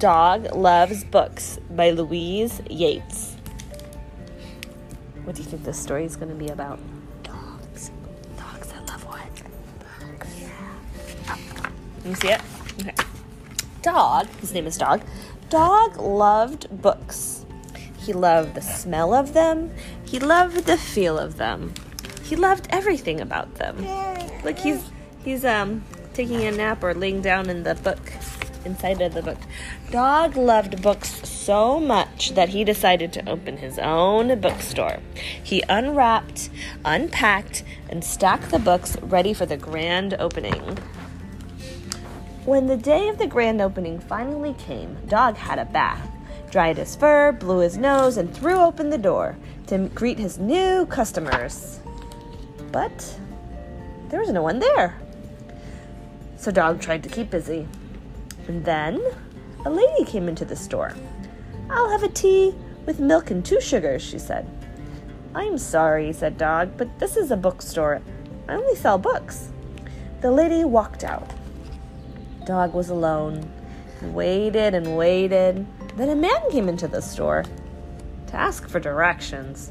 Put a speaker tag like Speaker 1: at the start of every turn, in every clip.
Speaker 1: Dog Loves Books by Louise Yates. What do you think this story is going to be about?
Speaker 2: Dogs.
Speaker 1: Dogs that love what?
Speaker 2: Books.
Speaker 1: You see it? Okay. Dog, his name is Dog. Dog loved books. He loved the smell of them. He loved the feel of them. He loved everything about them. Like he's he's um taking a nap or laying down in the book inside of the book. Dog loved books so much that he decided to open his own bookstore. He unwrapped, unpacked, and stacked the books ready for the grand opening. When the day of the grand opening finally came, Dog had a bath, dried his fur, blew his nose, and threw open the door to greet his new customers. But there was no one there. So Dog tried to keep busy. And then a lady came into the store. I'll have a tea with milk and two sugars, she said. I'm sorry, said Dog, but this is a bookstore. I only sell books. The lady walked out. Dog was alone. He waited and waited. Then a man came into the store to ask for directions.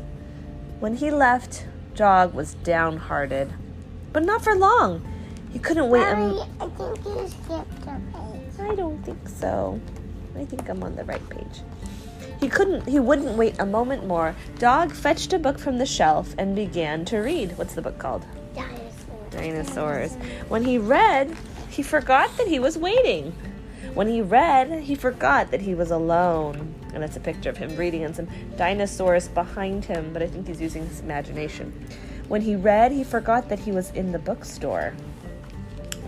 Speaker 1: When he left, Dog was downhearted. But not for long. He couldn't wait. a m-
Speaker 2: Mommy, I think you skipped a page.
Speaker 1: I don't think so. I think I'm on the right page. He couldn't he wouldn't wait a moment more. Dog fetched a book from the shelf and began to read. What's the book called?
Speaker 2: Dinosaur.
Speaker 1: Dinosaurs. When he read, he forgot that he was waiting. When he read, he forgot that he was alone. And it's a picture of him reading and some dinosaurs behind him, but I think he's using his imagination. When he read, he forgot that he was in the bookstore.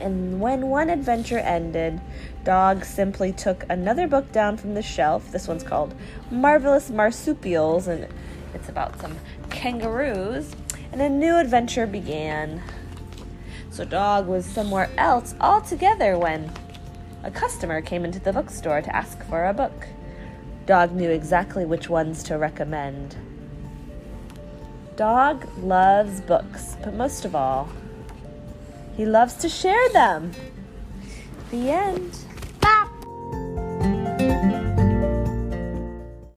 Speaker 1: And when one adventure ended, Dog simply took another book down from the shelf. This one's called Marvelous Marsupials, and it's about some kangaroos. And a new adventure began. So Dog was somewhere else altogether when a customer came into the bookstore to ask for a book. Dog knew exactly which ones to recommend. Dog loves books, but most of all, he loves to share them. The end.